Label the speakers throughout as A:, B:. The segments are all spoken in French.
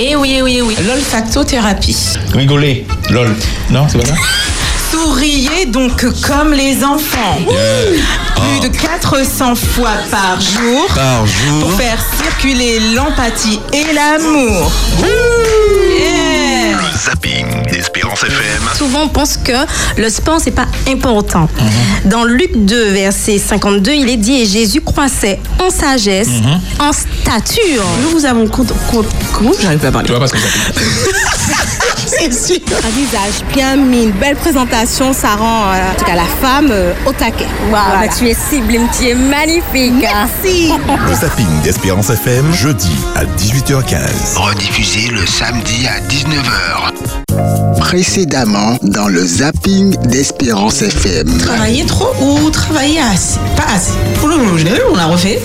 A: Eh oui, oui, oui.
B: L'olfactothérapie.
C: Rigoler. Lol. Non, c'est pas ça
B: Souriez donc comme les enfants. Plus de 400 fois par jour.
D: Par jour.
B: Pour faire circuler l'empathie et l'amour. Yeah.
E: Zapping d'Espérance FM.
A: Souvent, on pense que le sport, c'est pas important. Dans Luc 2, verset 52, il est dit Et Jésus croissait en sagesse, en stature.
B: Nous vous avons compte. compte- Comment J'arrive pas à parler?
C: Tu vois pas ce que ça
B: C'est sûr.
A: Un visage bien mis, une belle présentation, ça rend euh, en tout cas la femme euh, au taquet. Voilà. tu es sublime, tu es magnifique. Merci.
D: Le zapping d'Espérance FM, jeudi à 18h15.
E: Rediffusé le samedi à 19h.
F: Précédemment dans le zapping d'Espérance FM.
B: Travailler trop ou travailler assez? Pas assez. On l'a refait.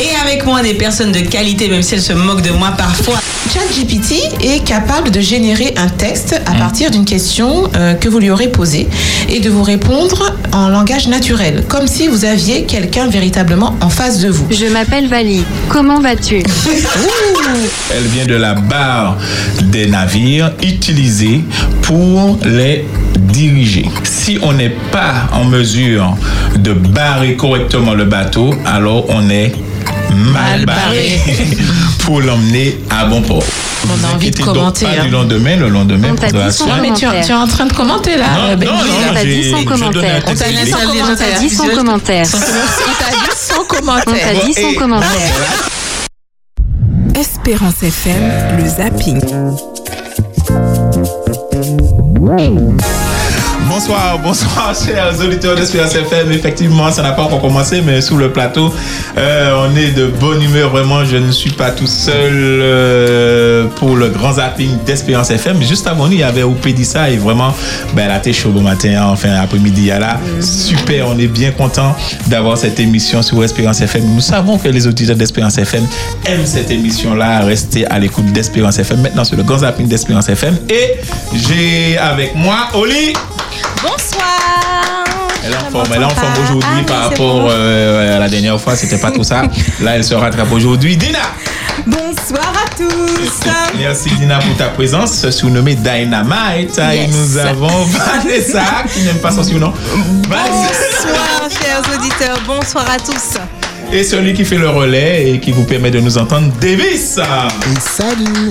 B: Et avec moi, des personnes de qualité, même si elles se moquent de moi parfois. ChatGPT est capable de générer un texte à partir d'une question euh, que vous lui aurez posée et de vous répondre en langage naturel, comme si vous aviez quelqu'un véritablement en face de vous.
G: Je m'appelle Vali. Comment vas-tu?
C: Elle vient de la barre des navires utilisés pour les diriger. Si on n'est pas en mesure de barrer correctement le bateau, alors on est mal barré pour l'emmener à bon port.
B: On a envie de commenter,
C: Pas
B: hein.
C: du lendemain, le lendemain
G: On t'a dit
B: Non, mais tu, es- tu es en train de commenter là.
C: Non,
B: Ben
C: non,
B: oui,
C: non,
B: là.
G: on t'a dit sans commentaire.
B: On t'a dit sans
G: On t'a dit sans commentaire.
B: On t'a dit sans commentaire.
G: sans commentaire.
H: Espérance FM, le zapping.
C: Bonsoir, bonsoir, chers auditeurs d'Espérance FM. Effectivement, ça n'a pas encore commencé, mais sous le plateau, euh, on est de bonne humeur. Vraiment, je ne suis pas tout seul euh, pour le grand zapping d'Espérance FM. Juste avant nous, il y avait Oupédissa et vraiment, ben, la chaud au matin, hein, enfin, après-midi, il y a là. Super, on est bien content d'avoir cette émission sur Espérance FM. Nous savons que les auditeurs d'Espérance FM aiment cette émission-là. Restez à l'écoute d'Espérance FM. Maintenant, sur le grand zapping d'Espérance FM. Et j'ai avec moi Oli.
A: Bonsoir.
C: Elle est en forme, elle est en forme
A: Ah,
C: aujourd'hui
A: oui,
C: par rapport
A: bon.
C: euh, à la dernière fois, c'était pas tout ça. Là, elle se rattrape aujourd'hui. Dina
B: Bonsoir à tous.
C: Merci Dina pour ta présence, surnommée Dynamite. Et
B: Yes.
C: nous avons Vanessa, qui n'aime pas son surnom. Vanessa.
A: Bonsoir, chers auditeurs. Bonsoir à tous.
C: Et celui qui fait le relais et qui vous permet de nous entendre, Davis.
F: Et salut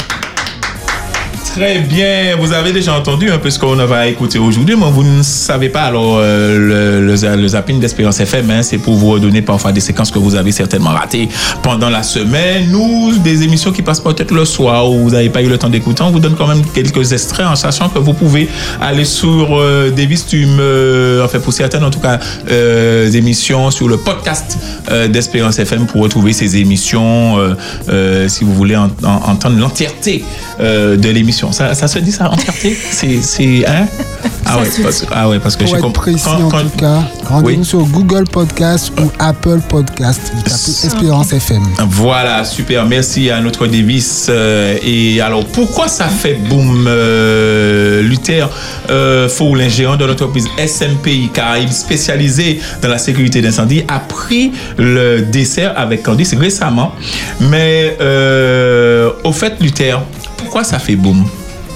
C: Très bien, vous avez déjà entendu un peu ce qu'on va écouter aujourd'hui, mais vous ne savez pas. Alors, euh, le, le, zapping d'Espérance FM, hein, c'est pour vous redonner parfois des séquences que vous avez certainement ratées pendant la semaine ou des émissions qui passent peut-être le soir où vous n'avez pas eu le temps d'écouter. On vous donne quand même quelques extraits en sachant que vous pouvez aller sur euh, des Vistumes, euh, enfin pour certaines en tout cas, euh, émissions sur le podcast d'Espérance FM pour retrouver ces émissions si vous voulez en- en- entendre l'entièreté de l'émission. Ça, ça se dit ça, entièreté C'est, c'est, hein? Ah, ouais, parce, ah ouais, parce que
I: précis,
C: quand-
I: en tout cas, rendez-vous
C: Oui.
I: sur Google Podcast ou Apple Podcast. Vous tapez Espérance FM.
C: Voilà, super. Merci à notre Davis. Euh, et alors, pourquoi ça fait boom euh, Luther euh, Foulin, géant de l'entreprise SMPI, Caraïbes spécialisé dans la sécurité d'incendie, a pris le dessert avec Candice récemment. Mais euh, au fait, Luther, pourquoi ça fait boom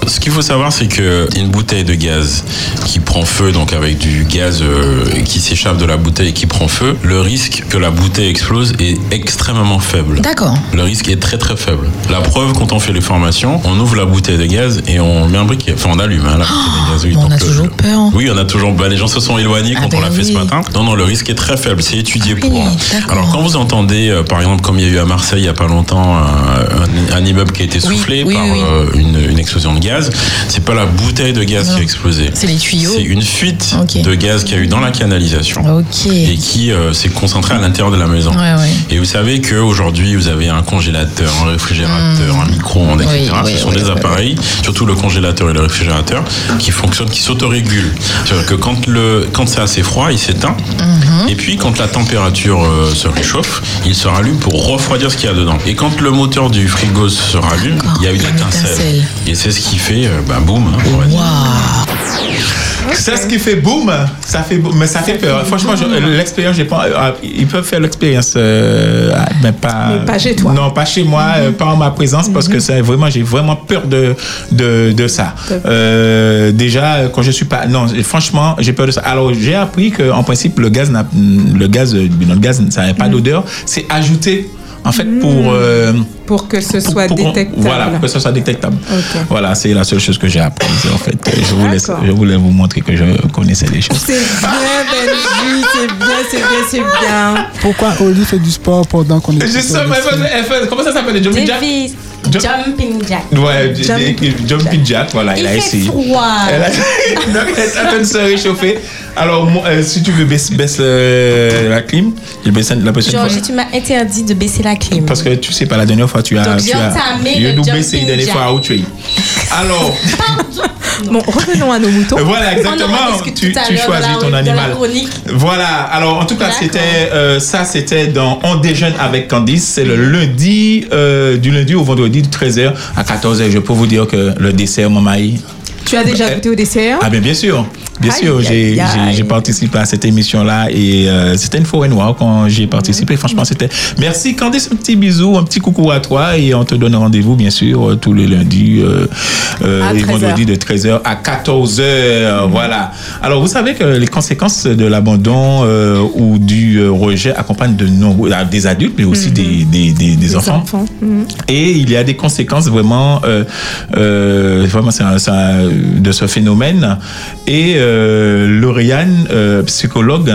J: Ce qu'il faut savoir, c'est que une bouteille de gaz qui prend feu, donc avec du gaz euh, qui s'échappe de la bouteille et qui prend feu, le risque que la bouteille explose est extrêmement faible.
B: D'accord.
J: Le risque est très très faible. La preuve, quand on fait les formations, on ouvre la bouteille de gaz et on met un briquet. Enfin, on allume hein, la bouteille de gaz. oui.
B: on
J: Donc,
B: a toujours peur.
J: oui, on a toujours. bah, les gens se sont éloignés
B: Ah
J: quand on
B: ben
J: l'a fait ce
B: oui.
J: matin. Non, non, le risque est très faible. C'est étudié
B: Ah
J: pour.
B: oui,
J: hein.
B: d'accord.
J: Alors, quand vous entendez, euh, par exemple, comme il y a eu à Marseille il y a pas longtemps, un, un- un immeuble qui a été
B: Oui,
J: soufflé
B: oui,
J: par
B: oui.
J: euh, une, une explosion de gaz, c'est pas la bouteille de gaz
B: Non.
J: qui a explosé.
B: C'est les tuyaux.
J: C'est une fuite de gaz qu'il y a eu dans la canalisation
B: Ok.
J: et qui euh, s'est concentrée à l'intérieur de la maison.
B: Ouais, ouais.
J: Et vous savez qu'aujourd'hui, vous avez un congélateur, un réfrigérateur, un micro-ondes, etc.
B: Hmm. Oui, oui,
J: Ce sont
B: oui,
J: des appareils, surtout le congélateur et le réfrigérateur, qui fonctionnent, qui s'autorégulent. C'est-à-dire que quand, le, quand c'est assez froid, il s'éteint.
B: Mhm.
J: Et puis, quand la température euh, se réchauffe, il se rallume pour refroidir ce qu'il y a dedans. Et quand le moteur du frigo se rallume, il y a une étincelle. Et c'est ce qui fait, euh, bah, boum, hein.
C: C'est ce qui fait boum, ça fait boum, mais ça fait peur. Franchement, je- l'expérience, j'ai pas, euh, ils peuvent faire l'expérience, euh, mais pas,
B: Mais pas chez toi.
C: Non, pas chez moi, euh, pas en ma présence, parce que c'est vraiment, j'ai vraiment peur de de, de ça. Euh, déjà, quand je suis pas, non, franchement, j'ai peur de ça. Alors, j'ai appris que en principe, le gaz, n'a- le gaz, euh, le gaz, ça n'a pas d'odeur. C'est ajouté. En fait, pour, euh,
B: Pour que ce soit
C: pour
B: détectable.
C: Voilà, pour que ce soit détectable. Voilà, c'est la seule chose que j'ai apprise. En fait, je, vous laisse,
B: D'accord.
C: je voulais vous montrer que je connaissais les choses.
B: C'est bien, Benji, c'est bien, c'est bien, c'est bien.
I: Pourquoi Oli fait du sport pendant qu'on est
C: Justement, elle fait- elle fait- comment ça s'appelle le jumping jack?
A: Davis, Jumping Jack.
C: Ouais,
B: Jump-
C: Jumping Jumping Jack, voilà, il,
A: Il
C: a essayé. Elle a... Donc, elle est en train de se réchauffer. Alors, moi, euh, si tu veux, baisse, baisse euh, la clim. Je baisse la prochaine fois.
A: Georges, tu m'as interdit de baisser la clim.
C: Parce que tu sais pas, la dernière fois, tu as.
A: Donc,
C: tu as
A: entamé
C: il a
A: le
C: doublé, c'est la
A: jumping
C: dernière
A: jack.
C: fois à Outray. Alors,
B: Bon, revenons à nos moutons.
C: voilà,
A: On en
C: exactement. Tu, tu choisis ton animal. Voilà. Alors, en tout cas, c'était euh, ça, c'était dans On déjeune avec Candice. C'est le lundi, euh, du lundi au vendredi, de 13h à 14h. Je peux vous dire que le dessert, maman,
B: Tu as déjà goûté au dessert?
C: Ah bien, bien sûr. Bien
B: Aïe,
C: sûr, j'ai participé à cette émission-là et euh, c'était une forêt noire quand j'ai participé. Franchement, c'était... Merci Candice, un petit bisou, un petit coucou à toi et on te donne rendez-vous, bien sûr, euh, tous les lundis euh, euh, et
B: 13 heures.
C: vendredis de 13h à 14h. Voilà. Alors, vous savez que les conséquences de l'abandon ou du rejet accompagnent de nombreux, ah, des adultes, mais aussi des, des, des- des enfants.
B: Mhm.
C: Et il y a des conséquences vraiment, vraiment un- un- de ce phénomène. Et Lauriane, euh, psychologue,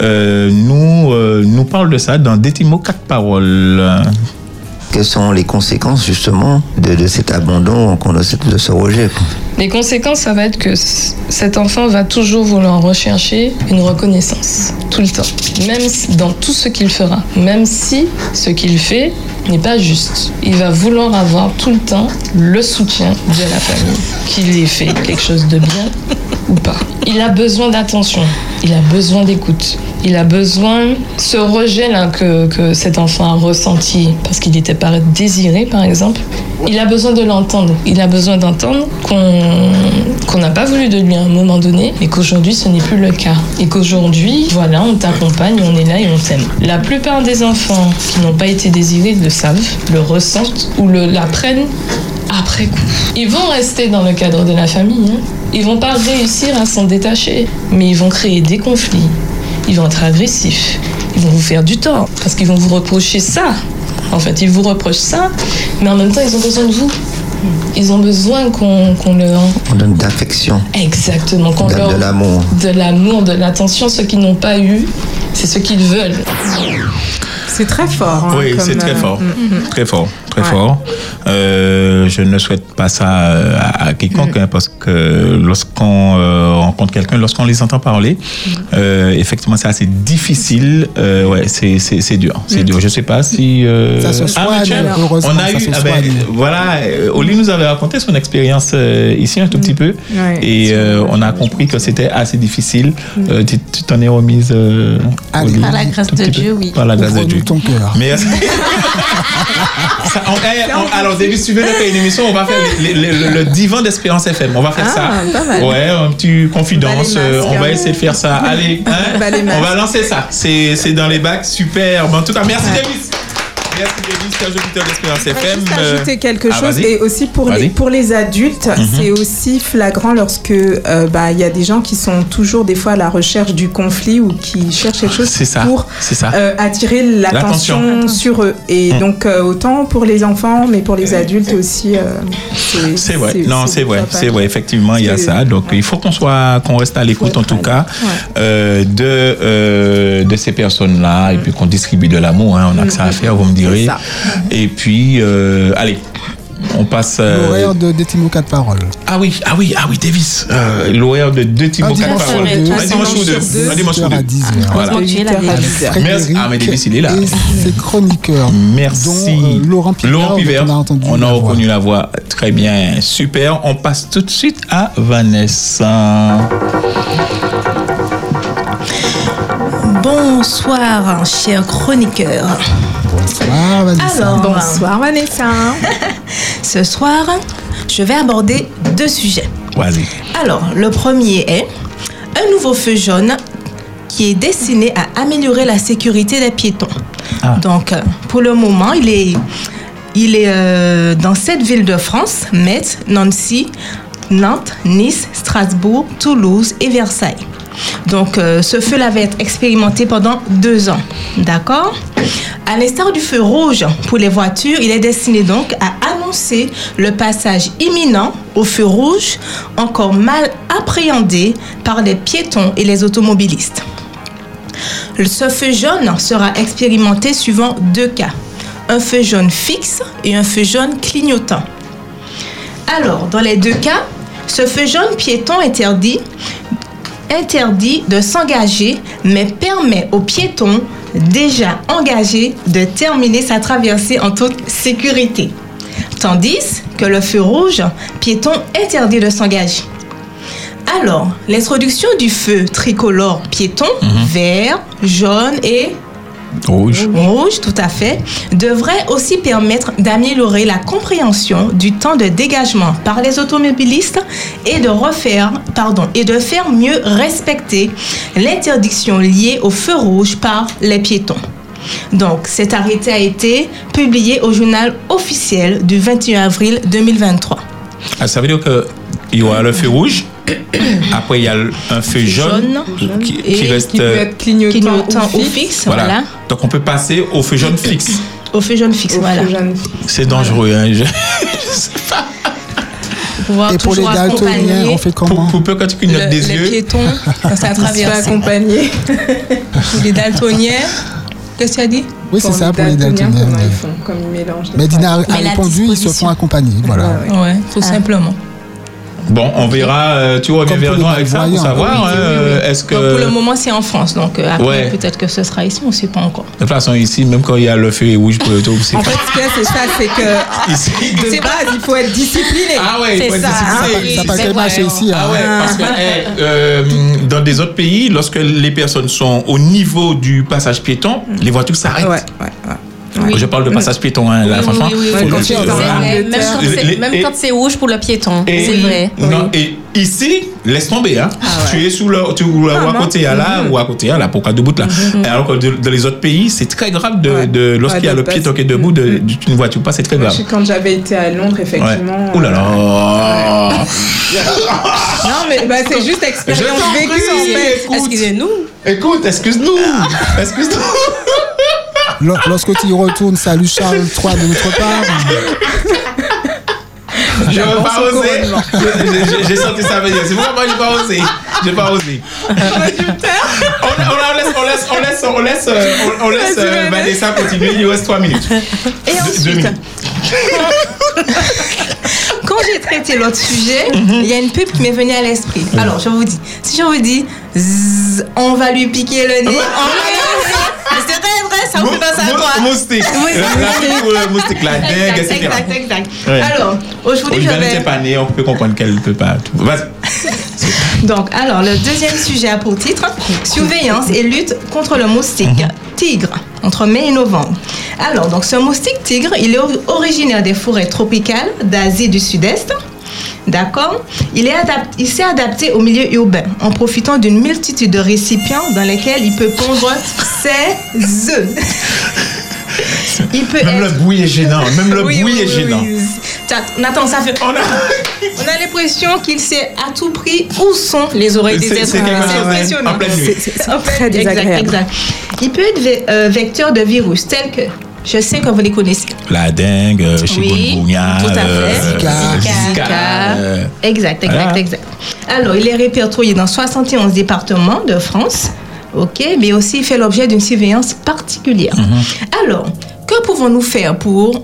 C: euh, nous, euh, nous parle de ça dans Détimo quatre paroles.
K: Quelles sont les conséquences justement de, de cet abandon, de ce rejet
L: Les conséquences, ça va être que cet enfant va toujours vouloir rechercher une reconnaissance, tout le temps, même dans tout ce qu'il fera, même si ce qu'il fait n'est pas juste. Il va vouloir avoir tout le temps le soutien de la famille, qu'il ait fait quelque chose de bien ou pas. Il a besoin d'attention, il a besoin d'écoute, il a besoin ce rejet là que, que cet enfant a ressenti parce qu'il n'était pas désiré par exemple. Il a besoin de l'entendre. Il a besoin d'entendre qu'on n'a pas voulu de lui à un moment donné, mais qu'aujourd'hui ce n'est plus le cas. Et qu'aujourd'hui, voilà, on t'accompagne, on est là et on t'aime. La plupart des enfants qui n'ont pas été désirés le savent, le ressentent ou l'apprennent après coup. Ils vont rester dans le cadre de la famille. hein. Ils vont pas réussir à s'en détacher, mais ils vont créer des conflits. Ils vont être agressifs. Ils vont vous faire du tort parce qu'ils vont vous reprocher ça. En fait, ils vous reprochent ça, mais en même temps, ils ont besoin de vous. Ils ont besoin qu'on qu'on leur
K: On donne d'affection,
L: exactement qu'on
K: de,
L: leur
K: de l'amour.
L: de l'amour, de l'attention. Ceux qui n'ont pas eu, c'est ce qu'ils veulent.
B: C'est très fort. hein,
C: oui, c'est très
B: euh,
C: fort.
B: mm, mm.
C: Très fort, très
B: Ouais.
C: fort. Euh, je ne souhaite pas ça euh, à, à quiconque
B: Mm.
C: hein, parce que lorsqu'on euh, rencontre quelqu'un, lorsqu'on les entend parler,
B: Mm.
C: euh, effectivement, c'est assez difficile. Euh, ouais, c'est c'est- c'est dur. C'est
B: Mm.
C: dur. Je sais pas si. euh,
I: Ça se
C: ah, mais
I: soigne,
C: tiens,
I: heureusement,
C: on a
I: ça
C: eu.
I: se
C: ah ben, voilà, Oli nous avait raconté son expérience euh, ici un tout petit peu
B: Ouais.
C: et euh, on a compris que c'était assez difficile. Euh, tu tu t'en es remise. euh,
I: Allez.
C: Oli,
A: Par la grâce de
C: peu
A: Dieu, oui.
C: Par la grâce de Dieu.
I: ton cœur.
C: Merci. Ça, on- on- alors, David, si tu veux faire une émission, on va faire le, divan d'Espérance FM. On va faire
B: Ah,
C: ça. Ouais, un petit confidence. Euh, on va essayer de faire ça. Allez, hein, on va lancer ça. C'est dans les bacs. Super. Bon, en tout cas, merci, David. Merci, FM.
B: juste
C: Euh,
B: ajouter quelque
C: ah,
B: chose et aussi pour les, pour les adultes,
C: Mhm.
B: c'est aussi flagrant lorsque euh, bah, il y a des gens qui sont toujours des fois à la recherche du conflit ou qui cherchent quelque chose
C: ça.
B: pour
C: ça.
B: euh, attirer
C: L'attention.
B: sur eux. Et
C: Mm.
B: donc euh, autant pour les enfants, mais pour les adultes aussi.
C: C'est vrai, non, c'est vrai, c'est vrai, effectivement, il y a ça. Donc, il faut qu'on soit, qu'on reste à l'écoute, en tout cas, de, de ces personnes-là, et puis qu'on distribue de l'amour, hein, on a que ça à faire, vous me direz.
B: C'est ça.
C: Et puis, euh, allez, on passe. euh,
I: L'horaire de Détimo 4 paroles.
C: Ah oui, ah oui, ah oui, Davis. Euh, L'horaire de deux Thibaut
I: Un
C: quatre
I: dimanche
C: paroles.
I: sur deux.
C: Un dimanche sur deux. Un dimanche sur
I: 8h à
C: deux.
I: 10h.
C: Voilà.
B: De 8h à 10h.
C: Merci. Ah, mais Davis, il est là.
I: Et ses chroniqueurs.
C: Merci.
I: Dont, euh, Laurent Pivert,
C: Laurent Pivert,
I: on a entendu
C: on a
I: la voix.
C: reconnu la voix. Très bien, super. On passe tout de suite à Vanessa.
A: Bonsoir, chers chroniqueurs.
I: Bonsoir, Vanessa.
A: Alors,
B: Bonsoir Vanessa.
A: ce soir, je vais aborder deux sujets.
C: Vas-y.
A: Alors, le premier est
B: un nouveau feu jaune qui est destiné à améliorer la sécurité des piétons. Donc, euh, pour le moment, il est, il est euh, dans sept villes de France, Metz, Nancy, Nantes, Nice, Strasbourg, Toulouse et Versailles. Donc, euh, ce feu-là va être expérimenté pendant deux ans. D'accord? À l'instar du feu rouge pour les voitures, il est destiné donc à annoncer le passage imminent au feu rouge, encore mal appréhendé par les piétons et les automobilistes. Ce feu jaune sera expérimenté suivant deux cas. Un feu jaune fixe et un feu jaune clignotant. Alors, dans les deux cas, ce feu jaune piéton interdit, interdit de s'engager, mais permet aux piétons déjà engagés de terminer sa traversée en toute sécurité. Tandis que le feu rouge piéton interdit de s'engager. Alors, l'introduction du feu tricolore piéton, vert, jaune et
C: Rouge.
B: rouge, tout à fait, devrait aussi permettre d'améliorer la compréhension du temps de dégagement par les automobilistes et de refaire, pardon, et de faire mieux respecter l'interdiction liée au feu rouge par les piétons. Donc, cet arrêté a été publié au journal officiel du 21 avril 2023.
C: Ah, ça veut dire qu'il y aura le feu rouge. Après, il y a un feu jaune,
B: Jaune.
C: qui,
B: Et
C: qui reste.
B: qui peut
C: euh,
B: être clignotant, ou fixe. voilà.
C: Donc, on peut passer au feu jaune fixe.
B: Au feu jaune fixe, voilà.
C: C'est dangereux. Hein, je-
B: Pouvoir
I: Et pour les daltoniens,
B: accompagner
I: on fait comment
C: Pour peu quand tu clignotes
B: le-
C: des
B: les
C: yeux.
B: piétons quand ça traverse.
M: accompagner.
B: Pour les daltoniens, qu'est-ce que tu as dit
I: Oui, c'est ça pour les daltoniens.
M: Ils font Comme ils mélangent. les
I: Mais Dina a répondu, ils se font accompagner. Voilà.
B: Ouais, tout simplement.
C: Bon, on verra. euh, tu reviens vers nous avec ça pour savoir.
B: Oui,
C: hein,
B: oui, oui, oui.
C: euh, Est-ce que.
B: Donc, pour le moment, c'est en France. Donc, euh, après,
C: Ouais.
B: peut-être que ce sera ici, on ne sait pas encore.
C: De toute façon, ici, même quand il y a le feu rouge pour le tour, c'est
M: En fait, ce qu'il y a, c'est ça, c'est que
C: Ici.
M: de base, il faut être discipliné.
C: Ah ouais, il faut
B: C'est
C: être
B: ça.
C: discipliné.
I: Ça n'a pas
B: c'est
I: qu'à
B: vrai,
I: marcher
B: hein.
I: ici.
C: Ah
I: hein.
C: ouais, parce que eh, euh, dans des autres pays, lorsque les personnes sont au niveau du passage piéton, les voitures s'arrêtent.
M: Ouais, ouais,
C: Je parle de passage piéton, hein, là,
B: Oui,
C: franchement.
A: Même quand c'est-
C: les-
A: même
C: et-
A: quand c'est rouge pour le piéton, c'est vrai.
C: Non, et ici, laisse tomber. Hein. Tu es sous le, tu, ou, à côté à là, ou à côté à là, pour de bout là. Alors que de- dans les autres pays, c'est très grave de,
M: Ouais.
C: de- lorsqu'il y a le piéton qui est debout, de, d'une voiture pas, c'est très grave.
M: Quand j'avais été à Londres, effectivement.
C: Ouh là là.
M: Non, mais bah, c'est juste expérience vécue.
B: Excusez-nous.
C: Écoute, excuse-nous. Excuse-nous.
I: Lo- Lorsque tu retournes, salut Charles III de notre part.
C: Je veux pas oser. J'ai- senti ça venir. C'est pourquoi moi j'ai pas osé. J'ai pas osé. on, on- on laisse, on laisse, on laisse, on laisse, euh, on, on laisse euh, Vanessa continuer. Il reste 3 minutes.
B: Et ensuite,
C: deux minutes.
B: quand j'ai traité l'autre sujet, il y a une pub qui m'est venue à l'esprit. Alors, je vous dis, si je vous dis, zzz, on va lui piquer le nez, on va c'est vrai, vrai, ça vous fait penser à quoi
C: Moustique.
B: Oui,
C: La- la
B: moustique.
C: moustique, la dingue,
B: Exact,
C: etc.
B: exact, exact. Alors, aujourd'hui, je vais...
C: pas né, on peut comprendre qu'elle ne peut pas.
B: Donc, alors, le deuxième sujet a pour titre Surveillance et lutte contre le moustique tigre entre mai et novembre. Alors, donc, ce moustique tigre, il est or- originaire des forêts tropicales d'Asie du Sud-Est. D'accord? Il s'est adapté au milieu urbain en profitant d'une multitude de récipients dans lesquels il peut pondre ses œufs. Il peut
C: Même le bruit est gênant. Même le
B: Oui,
C: bruit
B: oui,
C: est
B: oui,
C: gênant.
B: oui. Nathan, ça fait.
C: On a-
B: On a l'impression qu'il sait à tout prix où sont les oreilles des êtres humains. C'est impressionnant.
M: C'est- très
B: exact, exact. Il peut être ve- euh, vecteur de virus tels que. Je sais que vous les connaissez.
C: La dingue, euh, chikungunya,
B: tout à fait.
C: euh,
I: Zika.
C: Zika,
B: Zika.
C: euh,
B: Exact, exact,
C: Voilà.
B: exact. Alors, il est répertorié dans 71 départements de France. OK, mais aussi il fait l'objet d'une surveillance particulière.
C: Mhm.
B: Alors, que pouvons-nous faire pour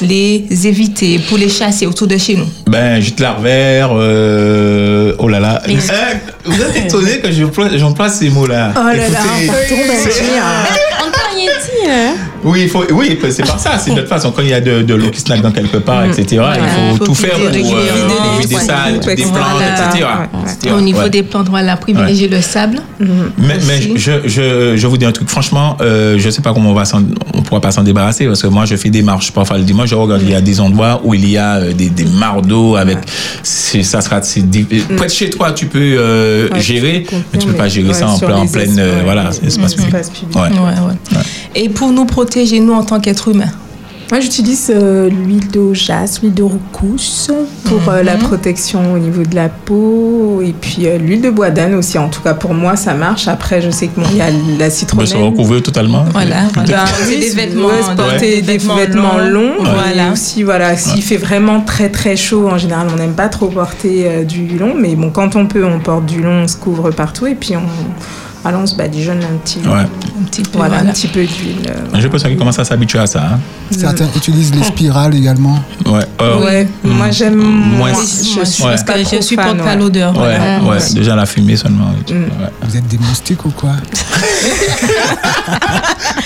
B: les éviter, pour les chasser autour de chez nous?
C: Ben, jute larvaire, euh, oh là là.
B: Mais-
C: Hein, vous êtes étonné que j'emploie ces mots-là.
M: Oh là là,
C: Écoutez,
M: on tombe à
C: c'est-
M: dire.
A: On peut rien hein.
C: Oui, il faut, oui, c'est pas ça. C'est de toute façon, quand il y a de, de l'eau qui snack dans quelque part, etc., il faut,
A: faut
C: tout faire pour
A: vider
C: euh, ça,
A: ouais.
C: des plantes,
A: Voilà.
C: etc. etc.
N: Au niveau
C: Ouais.
N: des plantes, voilà, privilégier le sable.
C: Mais, mais je, je, je vous dis un truc, franchement, euh, je sais pas comment on va on pourra pas s'en débarrasser parce que moi je fais des marches parfois le dimanche, je regarde, il y a des endroits où il y a euh, des, des mares d'eau avec, c'est, ça sera, c'est, di- près de chez toi tu peux euh,
N: Ouais,
C: gérer, mais tu peux pas gérer ça
N: ouais,
C: en, plein, en pleine, euh,
N: ouais.
C: voilà, espace public. Ouais.
N: Ouais, ouais. Et pour nous protéger, nous, en tant qu'êtres humains
M: Moi, j'utilise euh, l'huile d'ojas, l'huile de roucousse pour euh, la protection au niveau de la peau et puis euh, l'huile de bois d'âne aussi. En tout cas, pour moi, ça marche. Après, je sais que il y a la
C: On peut
M: citronnelle.
C: se recouvrir totalement.
N: Voilà,
M: Ben,
N: C'est
M: oui,
N: des
M: si
N: vêtements,
M: porter
N: des
M: des
N: vêtements
M: vêtements,
N: longs.
M: longs.
N: Voilà.
M: Et aussi, voilà, s'il fait vraiment très très chaud, en général, on n'aime pas trop porter euh, du long. Mais bon, quand on peut, on porte du long, on se couvre partout et puis on, voilà, on se badigeonne un petit,
C: Ouais.
M: un petit peu, voilà, un petit peu d'huile. euh,
C: J'ai l'impression qu'ils commencent à s'habituer à ça. hein.
I: Certains utilisent les spirales également.
C: Ouais. Euh,
M: Ouais, moi j'aime
C: Moins.
M: moins.
C: Ouais.
M: Je suis
C: Parce
M: pas
N: que
M: trop
N: je supporte
M: fan,
N: pas
M: ouais.
N: l'odeur.
C: Ouais, ouais, déjà la fumée seulement.
M: Mm.
C: Ouais.
I: Vous êtes des moustiques ou quoi?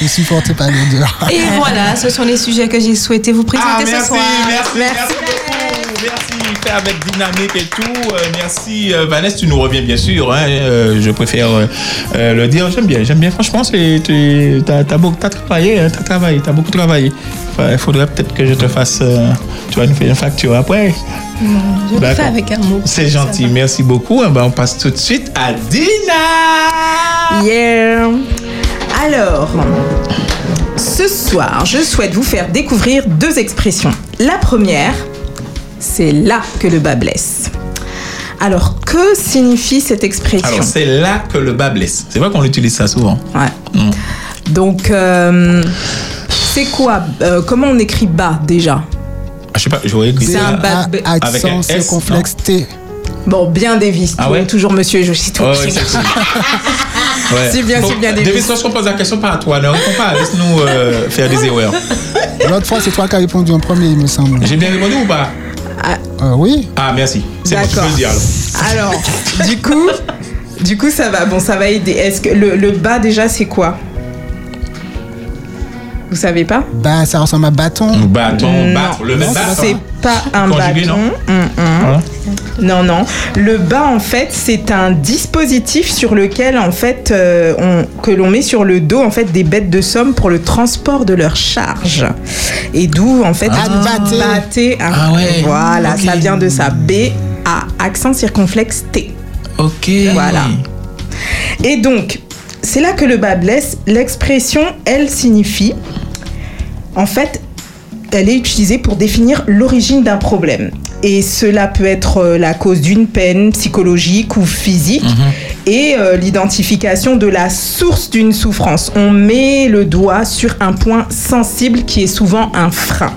I: Ne supportez pas l'odeur.
N: Et voilà, ce sont les sujets que j'ai souhaité vous présenter
C: Ah,
N: ce
C: merci,
N: soir.
C: merci, merci beaucoup. Merci, fait avec dynamique et tout. Euh, merci, euh, Vanessa, tu nous reviens bien sûr. hein. Euh, je préfère le dire. J'aime bien, j'aime bien. Franchement, tu as, beaucoup, t'as travaillé, hein, t'as travaillé, t'as beaucoup travaillé. Enfin, Il faudrait peut-être que je te fasse, tu vas nous faire une facture après.
N: Je le fais avec amour.
C: C'est gentil, merci beaucoup. Eh ben, on passe tout de suite à Dina.
M: Yeah. Alors, ce soir, je souhaite vous faire découvrir deux expressions. La première, c'est là que le bas blesse. Alors, que signifie cette expression
C: Alors, c'est là que le bas blesse. C'est vrai qu'on utilise ça souvent.
M: Ouais.
C: Mm.
M: Donc, euh, c'est quoi euh, Comment on écrit bas déjà?
C: Ah, Je sais pas, j'aurais écrit
M: C'est un bas B.
C: avec un
I: Accent
C: S,
I: circonflexe T.
M: Bon, bien Davis.
C: Ah ouais
M: Toujours monsieur, je suis tout.
C: Ouais, ouais. Ouais.
M: C'est bien, c'est bien, Davis.
C: Davis, lorsqu'on pose la question, pas à toi, ne réponds pas, laisse-nous euh, faire des erreurs.
I: L'autre fois, c'est toi qui as répondu en premier, il me semble.
C: J'ai bien répondu ou pas?
I: Euh, oui.
C: Ah, merci. C'est bon, tu peux le dire alors.
M: Alors, du coup, du coup, ça va. Bon, ça va aider. Est-ce que le, le bas déjà, c'est quoi? Vous savez pas
I: Bah, ça ressemble à bâton.
C: Bâton,
M: Non,
C: battre, le même battre.
M: C'est pas un
C: Conjugué,
M: bâton.
C: non
M: Hum, hum. Non, non. Le bas, en fait, c'est un dispositif sur lequel, en fait, euh, on- que l'on met sur le dos, en fait, des bêtes de somme pour le transport de leur charge. Et d'où, en fait,
I: Ah, batté,
M: hein.
C: Ah ouais.
M: Voilà, ça vient de ça. B A accent circonflexe T.
C: Ok.
M: Voilà. Et donc, c'est là que le bas blesse. L'expression, elle signifie, en fait, elle est utilisée pour définir l'origine d'un problème. Et cela peut être euh, la cause d'une peine psychologique ou physique et euh, l'identification de la source d'une souffrance. On met le doigt sur un point sensible qui est souvent un frein.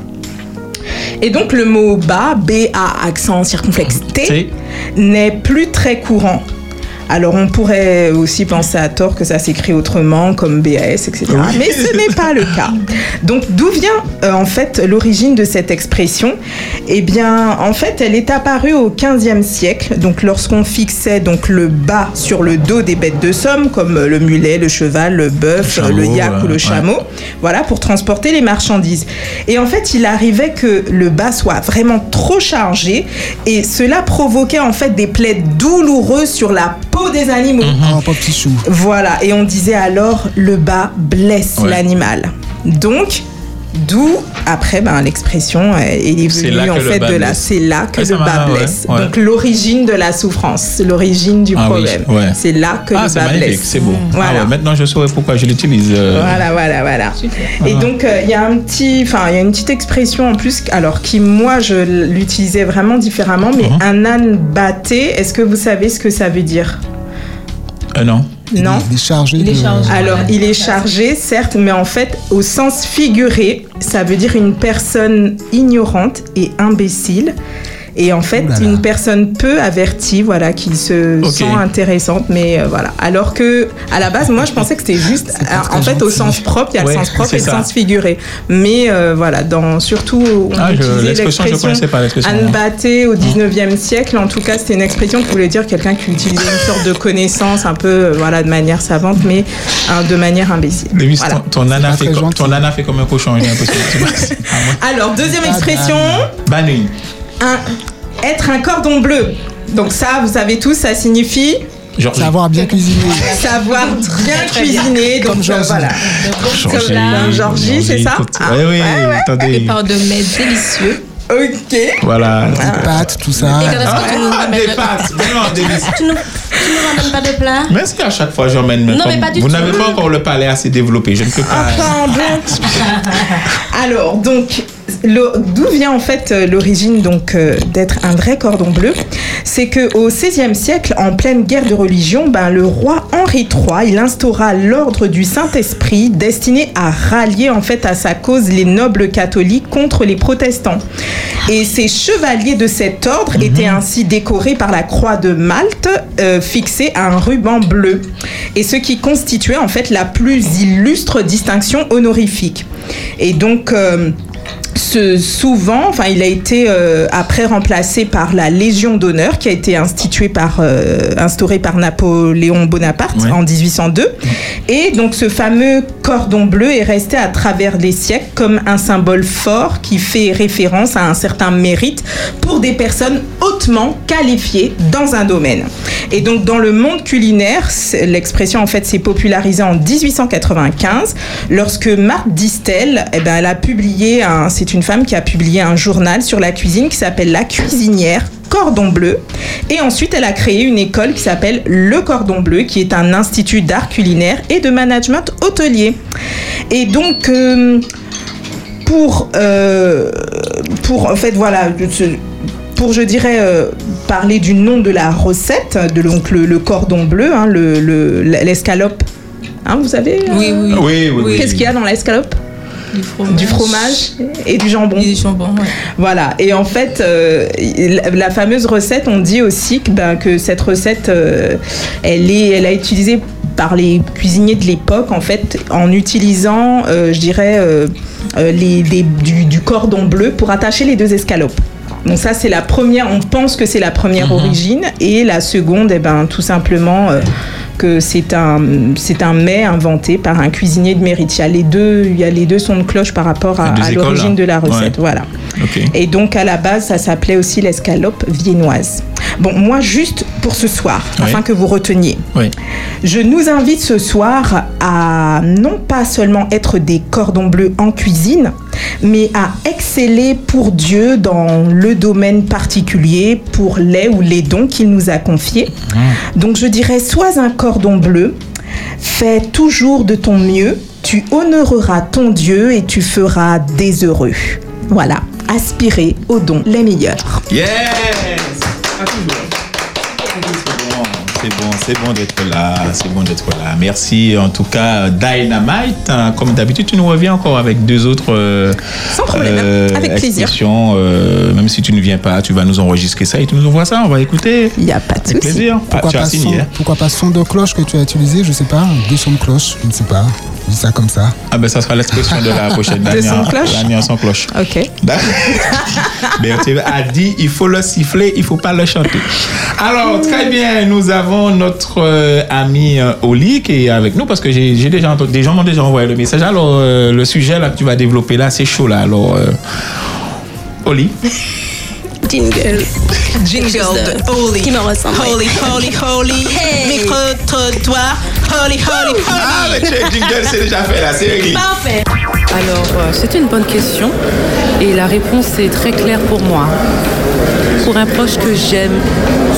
M: Et donc le mot bas, B-A accent circonflexe T. n'est plus très courant. Alors on pourrait aussi penser à tort que ça s'écrit autrement, comme BAS, etc. Mais ce n'est pas le cas. Donc d'où vient euh, en fait l'origine de cette expression? Eh bien en fait elle est apparue au 15e siècle, donc lorsqu'on fixait donc le bas sur le dos des bêtes de somme, comme euh, le mulet, le cheval, le bœuf,
C: Le
M: yak ou le
C: ouais.
M: chameau, voilà, pour transporter les marchandises. Et en fait il arrivait que le bas soit vraiment trop chargé et cela provoquait en fait des plaies douloureuses sur la peau des animaux.
I: Oh, pas petit chou.
M: Voilà, et on disait alors le bas blesse
C: Ouais.
M: l'animal. Donc, d'où après ben, l'expression euh, est
C: que
M: en fait de là, c'est là que le bas blesse.
C: ouais.
M: Donc l'origine de la souffrance, l'origine du
C: Ah oui,
M: problème.
C: ouais.
M: C'est là que
C: Ah,
M: le bas blesse.
C: c'est beau. Ah
M: Voilà.
C: ouais, maintenant, je saurais pourquoi je l'utilise. euh,
M: Voilà, voilà, voilà. Et
C: Ah.
M: donc, euh, il y a un petit, enfin, il y a une petite expression en plus, alors qui, moi, je l'utilisais vraiment différemment, mais
C: Mhm.
M: un âne batté, est-ce que vous savez ce que ça veut dire?
C: Euh, non.
M: Non
I: Il est chargé.
N: Il est
I: de-
N: chargé.
M: Alors, il est chargé, certes, mais en fait, au sens figuré, ça veut dire une personne ignorante et imbécile. Et en fait, une personne peu avertie, voilà, qui se sent intéressante, mais euh, voilà. Alors que, à la base, moi, je pensais que c'était juste, euh, en fait, au sens propre, il y a
C: Ouais,
M: le sens propre et le
C: ça.
M: sens figuré. Mais euh, voilà, dans, surtout, on
C: Ah,
M: utilisait
C: l'expression, je
M: l'expression
C: connaissais pas l'expression.
M: Anbaté au 19e siècle. En tout cas, c'était une expression qui voulait dire quelqu'un qui utilisait une sorte de connaissance un peu, euh, voilà, de manière savante, mais hein, de manière imbécile. Voilà.
C: ton, ton nana fait comme, ton nana fait comme un cochon, j'ai l'impression.
M: Alors, deuxième expression,
C: Banui.
M: Un, être un cordon bleu. Donc ça, vous savez tous, ça signifie
I: Savoir bien cuisiner.
M: savoir bien cuisiner. Donc
I: Comme
M: euh,
I: Georgie.
M: voilà.
C: Georgie.
M: Comme Georgie, c'est ça
C: écoute.
M: Ah,
C: Oui, oui,
M: ouais, ouais.
C: attendez.
N: Par de mets délicieux.
M: Ok.
C: Voilà.
M: Ah.
I: Pâtes, tout ça.
N: Et que tu nous
C: Ah, des pâtes. Des
N: Tu nous ramènes pas de plat
C: Mais est-ce qu'à chaque fois j'emmène
N: Non, mais pas du
C: Vous
N: tout.
C: n'avez pas encore le palais assez développé, je ne peux pas.
M: Alors, donc, d'où vient en fait euh, l'origine donc euh, d'être un vrai cordon bleu? C'est que au XVIe siècle, en pleine guerre de religion, ben, le roi Henri III, il instaura l'ordre du Saint-Esprit destiné à rallier en fait à sa cause les nobles catholiques contre les protestants. Et ces chevaliers de cet ordre étaient ainsi décorés par la croix de Malte euh, fixée à un ruban bleu. Et ce qui constituait en fait la plus illustre distinction honorifique. Et donc, euh, ce, souvent, enfin, il a été euh, après remplacé par la Légion d'honneur qui a été instituée par, euh, instaurée par Napoléon Bonaparte
O: Ouais.
M: en 1802. Et donc, ce fameux cordon bleu est resté à travers les siècles comme un symbole fort qui fait référence à un certain mérite pour des personnes hautement qualifiées dans un domaine. Et donc, dans le monde culinaire, l'expression en fait s'est popularisée en 1895 lorsque Marthe Distel, eh ben, elle a publié, un- c'est une femme qui a publié un journal sur la cuisine qui s'appelle La Cuisinière. Cordon Bleu. Et ensuite, elle a créé une école qui s'appelle Le Cordon Bleu, qui est un institut d'art culinaire et de management hôtelier. Et donc, euh, pour, euh, pour, en fait, voilà, pour, je dirais, euh, parler du nom de la recette, de donc le, le cordon bleu, hein, le- le- l'escalope. Hein, vous savez euh,
N: Oui, oui.
C: Oui, oui, oui.
M: Qu'est-ce qu'il y a dans l'escalope?
N: Du fromage.
M: du fromage et du jambon.
N: du jambon, ouais.
M: Voilà. Et en fait, euh, la- la fameuse recette, on dit aussi que, ben, que cette recette, euh, elle, est, elle a été utilisée par les cuisiniers de l'époque, en fait, en utilisant, euh, je dirais, les, des- du, du cordon bleu pour attacher les deux escalopes. Donc ça, c'est la première, on pense que c'est la première origine. Et la seconde, eh ben, tout simplement... euh, que c'est un, c'est un mets inventé par un cuisinier de mérite. Il y a les deux, il y a les deux sons de cloche par rapport à, l'origine de la recette.
C: Ouais.
M: Voilà. Et donc à la base, ça s'appelait aussi l'escalope viennoise. Bon, moi juste pour ce soir,
C: Oui.
M: afin que vous reteniez,
C: Oui.
M: je nous invite ce soir à non pas seulement être des cordons bleus en cuisine, mais à exceller pour Dieu dans le domaine particulier, pour les ou les dons qu'il nous a confiés. Donc je dirais, sois un cordon bleu, fais toujours de ton mieux, tu honoreras ton Dieu et tu feras des heureux. Voilà, aspirez aux dons les meilleurs.
C: Yes Ah, toujours. C'est bon, c'est bon d'être là, c'est bon d'être là. Merci en tout cas Dynamite. Hein, Comme d'habitude, tu nous reviens encore avec deux autres euh,
M: Sans problème, avec plaisir.
C: euh, même si tu ne viens pas, tu vas nous enregistrer ça et tu nous envoies ça, on va écouter.
M: Il n'y a pas de
C: Avec
M: souci.
C: plaisir. Ah,
I: Pourquoi
C: as
I: pas,
C: signé.
I: son,
C: hein
I: pourquoi pas son de cloche que tu as utilisé Je sais pas. Deux sons de cloche, je ne sais pas. Je dis ça comme ça.
C: Ah ben ça sera l'expression de la prochaine
M: de
C: dernière.
M: cloche
C: sans cloche.
M: Ok.
C: Berthier a dit il faut le siffler, il faut pas le chanter. Alors, très bien, nous avons notre euh, ami euh, Oli qui est avec nous parce que j'ai déjà entendu, des gens m'ont déjà envoyé le message. Alors, euh, le sujet là que tu vas développer là, c'est chaud là. Alors, Oli.
A: Jingle.
B: Jingle de Holy.
A: Qui me ressemble.
B: Holy, holy, holy.
A: Hey.
B: Micro-trottoir. Holy, holy, holy.
C: Ah, es jingle, c'est déjà fait là, c'est réglé.
A: Parfait.
P: Alors, euh, c'est une bonne question et la réponse est très claire pour moi. Pour un proche que j'aime,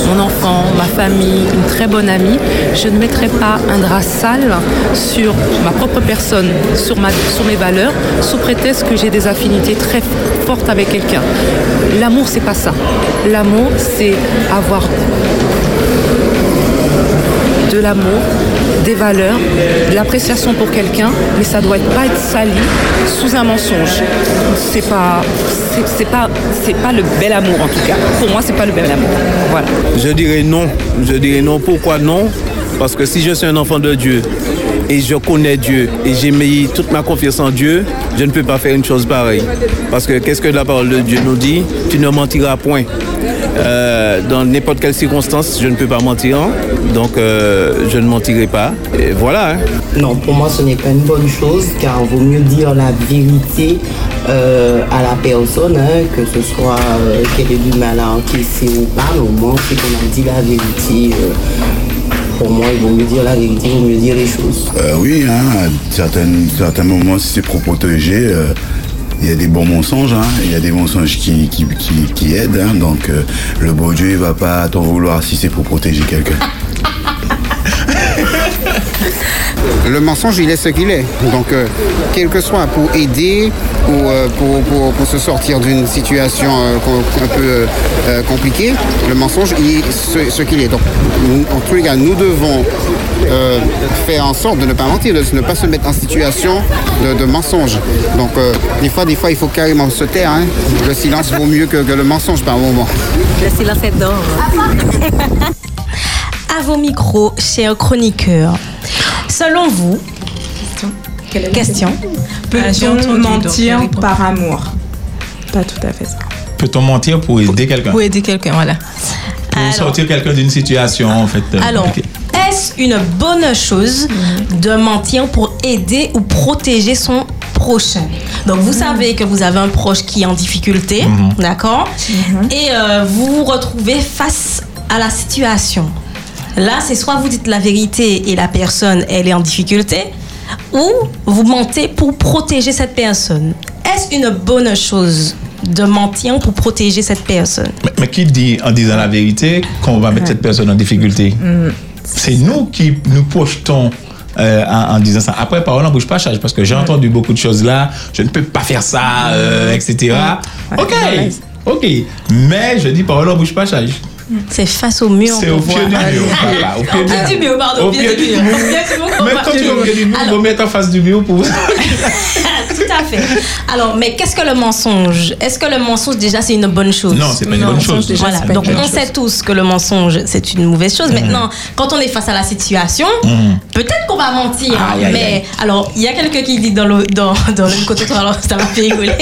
P: mon enfant, ma famille, une très bonne amie, je ne mettrai pas un drap sale sur ma propre personne, sur, sur mes valeurs, sous prétexte que j'ai des affinités très fortes avec quelqu'un. L'amour, c'est pas ça. L'amour, c'est avoir de l'amour valeurs, l'appréciation pour quelqu'un, mais ça doit pas être sali sous un mensonge. C'est pas, c'est pas, c'est pas le bel amour en tout cas. Pour moi, c'est pas le bel amour. Voilà.
O: Je dirais non. Je dirais non. Pourquoi non? Parce que si je suis un enfant de Dieu et je connais Dieu et j'ai mis toute ma confiance en Dieu, je ne peux pas faire une chose pareille. Parce que qu'est-ce que la parole de Dieu nous dit? Tu ne mentiras point. Euh, dans n'importe quelle circonstance, je ne peux pas mentir. Donc, euh, je ne mentirai pas. Et voilà. hein.
Q: Non, pour moi, ce n'est pas une bonne chose, car vaut mieux dire la vérité euh, à la personne, hein, que ce soit euh, qu'elle ait du mal à encaisser ou pas, au moins, c'est qu'on a dit la vérité. euh, pour moi, il vaut mieux dire la vérité, il vaut mieux dire les choses.
R: Euh, oui, hein, à certains, certains moments, si c'est pour protéger, euh, il y a des bons mensonges, hein, il y a des mensonges qui, qui, aident. hein, donc, euh, le beau Dieu, il va pas t'en vouloir si c'est pour protéger quelqu'un.
S: Le mensonge, il est ce qu'il est. Donc, euh, quel que soit pour aider ou euh, pour, pour- pour se sortir d'une situation euh, un peu euh, euh, compliquée, le mensonge, il est ce, qu'il est. Donc, en tous les cas, nous devons euh, faire en sorte de ne pas mentir, de ne pas se mettre en situation de, de mensonge. Donc, euh, des fois, des fois, il faut carrément se taire. hein. Le silence vaut mieux que, que le mensonge par moment.
A: Le silence est d'or. à vos micros, chers chroniqueurs. Selon vous, question.
M: Peut-on
A: j'ai entendu,
M: mentir par amour? Pas tout à fait ça.
C: Peut-on mentir pour aider quelqu'un?
N: Pour aider quelqu'un, voilà.
C: Pour sortir quelqu'un d'une situation, en fait. euh,
A: Alors,
C: compliquée.
A: Est-ce une bonne chose de mentir pour aider ou protéger son prochain. Donc, vous savez que vous avez un proche qui est en difficulté,
C: Mhm.
A: d'accord? Et euh, vous vous retrouvez face à la situation. Là, c'est soit vous dites la vérité et la personne, elle est en difficulté, ou vous mentez pour protéger cette personne. Est-ce une bonne chose de mentir pour protéger cette personne?
C: Mais, mais qui dit en disant la vérité qu'on va mettre cette personne en difficulté? C'est nous qui nous projetons euh, en, en disant ça. Après, parole en bouge pas charge parce que j'ai entendu beaucoup de choses là. Je ne peux pas faire ça, euh, etc. Ok, ok. Mais je dis parole en bouge pas charge.
A: C'est face au mur.
C: C'est au pied du mur. papa, Au pied
A: du mur, pardon. Au pied du mur.
C: Mais quand tu es au pied du mur, il faut mettre en face du mur pour.
A: Tout à fait. Alors, mais qu'est-ce que le mensonge? Est-ce que le mensonge, déjà, c'est une bonne chose?
C: Non, c'est pas une Non, bonne chose. déjà,
A: Voilà. Donc, on
C: chose.
A: sait tous que le mensonge, c'est une mauvaise chose.
C: Mhm.
A: Maintenant, quand on est face à la situation,
C: Mhm.
A: peut-être qu'on va mentir. hein, mais,
C: aïe.
A: alors, il y a quelqu'un qui dit dans le, dans, dans le côté, alors ça m'a fait rigoler.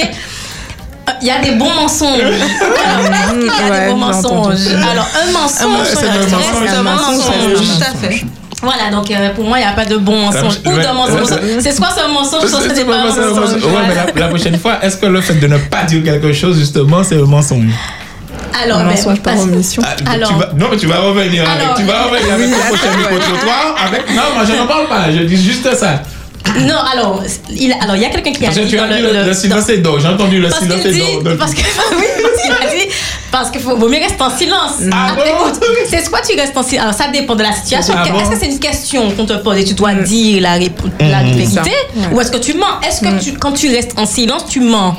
A: Il y a des bons mensonges. Alors, qu'il y a
M: Ouais,
A: des bons mensonges Alors, un mensonge,
M: c'est un
A: reste
M: mensonge,
A: un
M: un mensonge,
A: mensonge.
M: tout à fait.
A: Voilà, donc euh, pour moi, il n'y a pas de bon mensonge ou
C: Ouais,
A: de mensonge.
C: ouais,
A: C'est soit c'est un mensonge, soit
C: C'est-
A: pas un mensonge.
C: mensonge. Ouais, mais la, la prochaine fois, est-ce que le fait de ne pas dire quelque chose, justement, c'est un mensonge?
A: Alors, mais-
M: mensonge par omission.
C: Ah,
A: Alors,
C: tu vas- non, mais tu vas revenir avec, tu vas revenir avec ton prochain micro avec. Non, moi je n'en parle pas, je dis juste ça.
A: Non, alors, il, alors, il y a quelqu'un qui a
C: Parce
A: dit
C: tu as dit le, le silence est d'or, j'ai entendu le
A: Parce
C: silence est
A: dit,
C: d'or.
A: parce que, oui, parce qu'il a dit, parce qu'il vaut mieux rester en silence.
C: Ah bon?
A: c'est soit tu restes en silence. Alors, ça dépend de la situation.
C: Ah
A: Est-ce que c'est une question qu'on te pose et tu dois dire la,
C: Mhm.
A: vérité
C: Ça.
A: Ou est-ce que tu mens? Est-ce que tu, quand tu restes en silence, tu mens?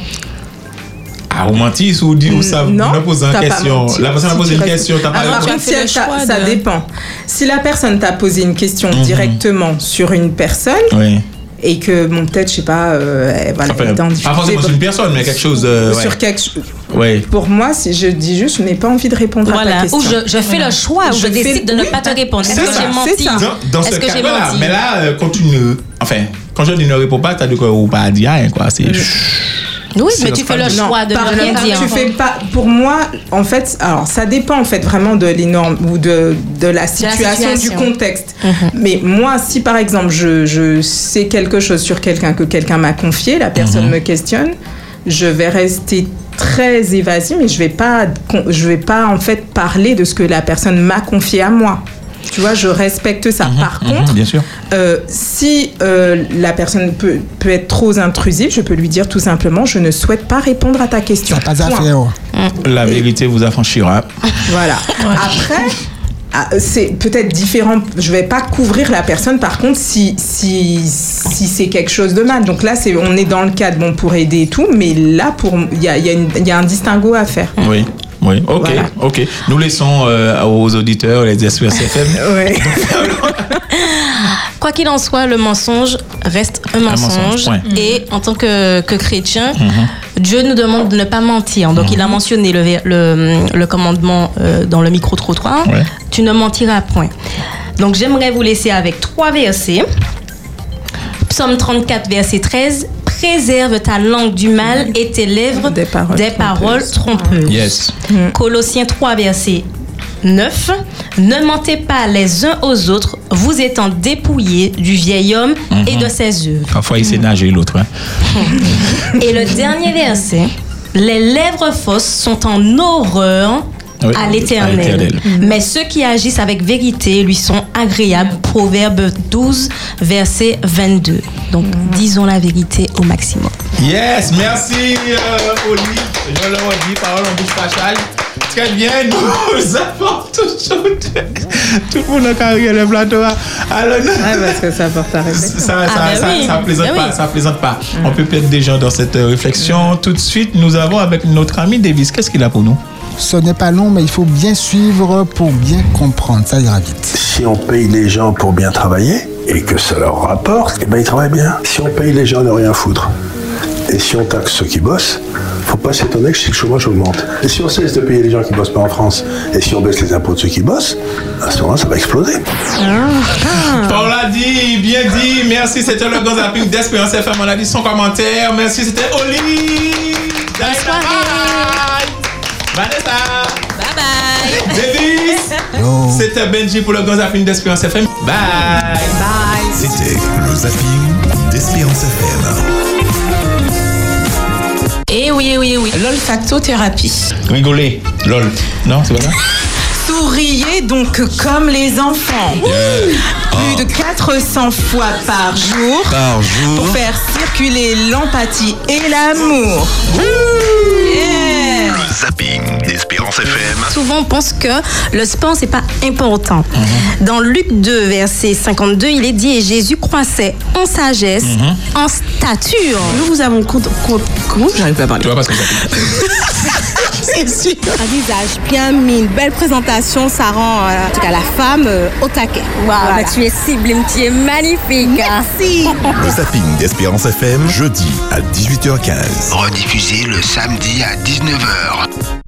C: Ah, ou mentir ou dire ou ça,
M: Non,
C: ne pose une question. La personne a posé une question, t'as pas
M: Alors,
C: répondu.
M: si ça dépend. Si la personne t'a posé une question
C: Mhm.
M: directement sur une personne
C: Oui.
M: Et que, bon, peut-être, je sais pas, euh, elle- voilà,
C: Enfin,
M: elle est en
C: pas
M: difficulté,
C: forcément sur une personne, mais quelque chose. euh, ouais.
M: sur quelque chose.
C: Ouais.
M: Pour moi, si je dis juste, je n'ai pas envie de répondre à ta question.
A: Ou je, je fais le choix, ou je, décide de ne
M: oui,
A: pas te répondre. Est-ce
C: C'est
A: que
C: ça.
A: j'ai menti
C: Dans, dans ce
A: Est-ce que j'ai
C: cas-là,
A: menti
C: mais là, euh, quand tu ne. Enfin, quand je dis ne réponds pas, t'as dit quoi ou pas dire rien, quoi. C'est.
A: Oui,
C: C'est
A: mais tu fais le choix de ne rien dire.
M: tu fais pas. Pour moi, en fait, alors ça dépend en fait vraiment de l'énorme ou de, de la situation, du
A: situation.
M: contexte. Mais moi, si par exemple je, je sais quelque chose sur quelqu'un que quelqu'un m'a confié, la personne
C: Mhm.
M: me questionne, je vais rester très évasive, mais je vais pas, je vais pas en fait parler de ce que la personne m'a confié à moi. Tu vois, je respecte ça. Par
C: Mhm,
M: contre,
C: bien sûr.
M: euh, si euh, la personne peut, peut être trop intrusive, je peux lui dire tout simplement je ne souhaite pas répondre à ta question.
I: Pas à faire.
C: La vérité vous affranchira.
M: Voilà. Après, ah, c'est peut-être différent. Je vais pas couvrir la personne. Par contre, si si si c'est quelque chose de mal, donc là c'est on est dans le cadre bon pour aider et tout, mais là pour il y a y, a y a un distinguo à faire.
C: Oui. Oui, ok, ok. Nous laissons euh, aux auditeurs les Espérances FM.
A: Quoi qu'il en soit, le mensonge reste un mensonge.
C: mensonge, point.
A: Et en tant que, que chrétien,
C: Mhm.
A: Dieu nous demande de ne pas mentir. Donc, il a mentionné le, le commandement euh, dans le micro-trottoir.
C: Ouais.
A: Tu ne mentiras point. Donc, j'aimerais vous laisser avec trois versets. Psaume 34, verset 13. Préserve ta langue du mal et tes lèvres des paroles, trompeuses.
C: Yes.
A: Colossiens 3, verset 9. Ne mentez pas les uns aux autres, vous étant dépouillés du vieil homme et
C: Mhm.
A: de ses œuvres.
C: Parfois, il sait nager l'autre. hein.
A: Et le dernier verset. Les lèvres fausses sont en horreur
C: Oui,
A: à l'éternel.
C: l'Éternel.
A: Mais ceux qui agissent avec vérité lui sont agréables. Proverbe 12, verset 22. Donc, disons la vérité au maximum.
C: Yes, merci euh, Oli. Je le redis, parole en bouche pachale. Très bien, nous avons toujours tout le monde a carré le plateau. Alors,
M: parce que ça porte à répéter.
C: ça, ça,
M: Ah,
C: ça,
M: oui.
C: ça plaisante pas,
M: oui.
C: ça plaisante pas. On peut perdre des gens dans cette réflexion. Tout de suite, nous avons avec notre ami Davis. Qu'est-ce qu'il a pour nous?
I: Ce n'est pas long, mais il faut bien suivre pour bien comprendre. Ça ira vite.
T: Si on paye les gens pour bien travailler et que ça leur rapporte, eh ben ils travaillent bien. Si on paye les gens de rien foutre et si on taxe ceux qui bossent, faut pas s'étonner que le chômage augmente. Et si on cesse de payer les gens qui bossent pas en France et si on baisse les impôts de ceux qui bossent, à ce moment-là, ça va exploser.
C: Paul a dit, bien dit. Merci, c'était le grand zapping d'Espérance FM. On a dit son commentaire. Merci, c'était Oli. Vanessa.
A: Bye bye.
C: Davis. C'était Benji pour le grand zapping d'Espérance FM. Bye.
A: Bye.
D: C'était le zapping d'Espérance FM.
B: Et oui, oui, oui. L'olfactothérapie.
C: Rigoler. Lol. Non, c'est pas ça?
M: Souriez donc comme les enfants. Plus de 400 fois par jour.
J: Par jour.
M: Pour faire circuler l'empathie et l'amour. Yeah.
E: Le zapping d'Espérance FM.
A: Souvent, on pense que le sport, c'est pas important. Dans Luc 2, verset 52, il est dit Et Jésus croissait en sagesse, en stature.
M: Nous vous avons compte. Comment j'arrive pas à parler?
C: Tu vois parce que ça
M: C'est sûr.
U: Un visage bien mis, une belle présentation, ça rend euh, en tout cas la femme euh, au taquet. Voilà. Tu es sublime, tu es magnifique. Merci.
D: Le zapping d'Espérance FM, jeudi à 18h15.
E: Rediffusé le samedi à 19h.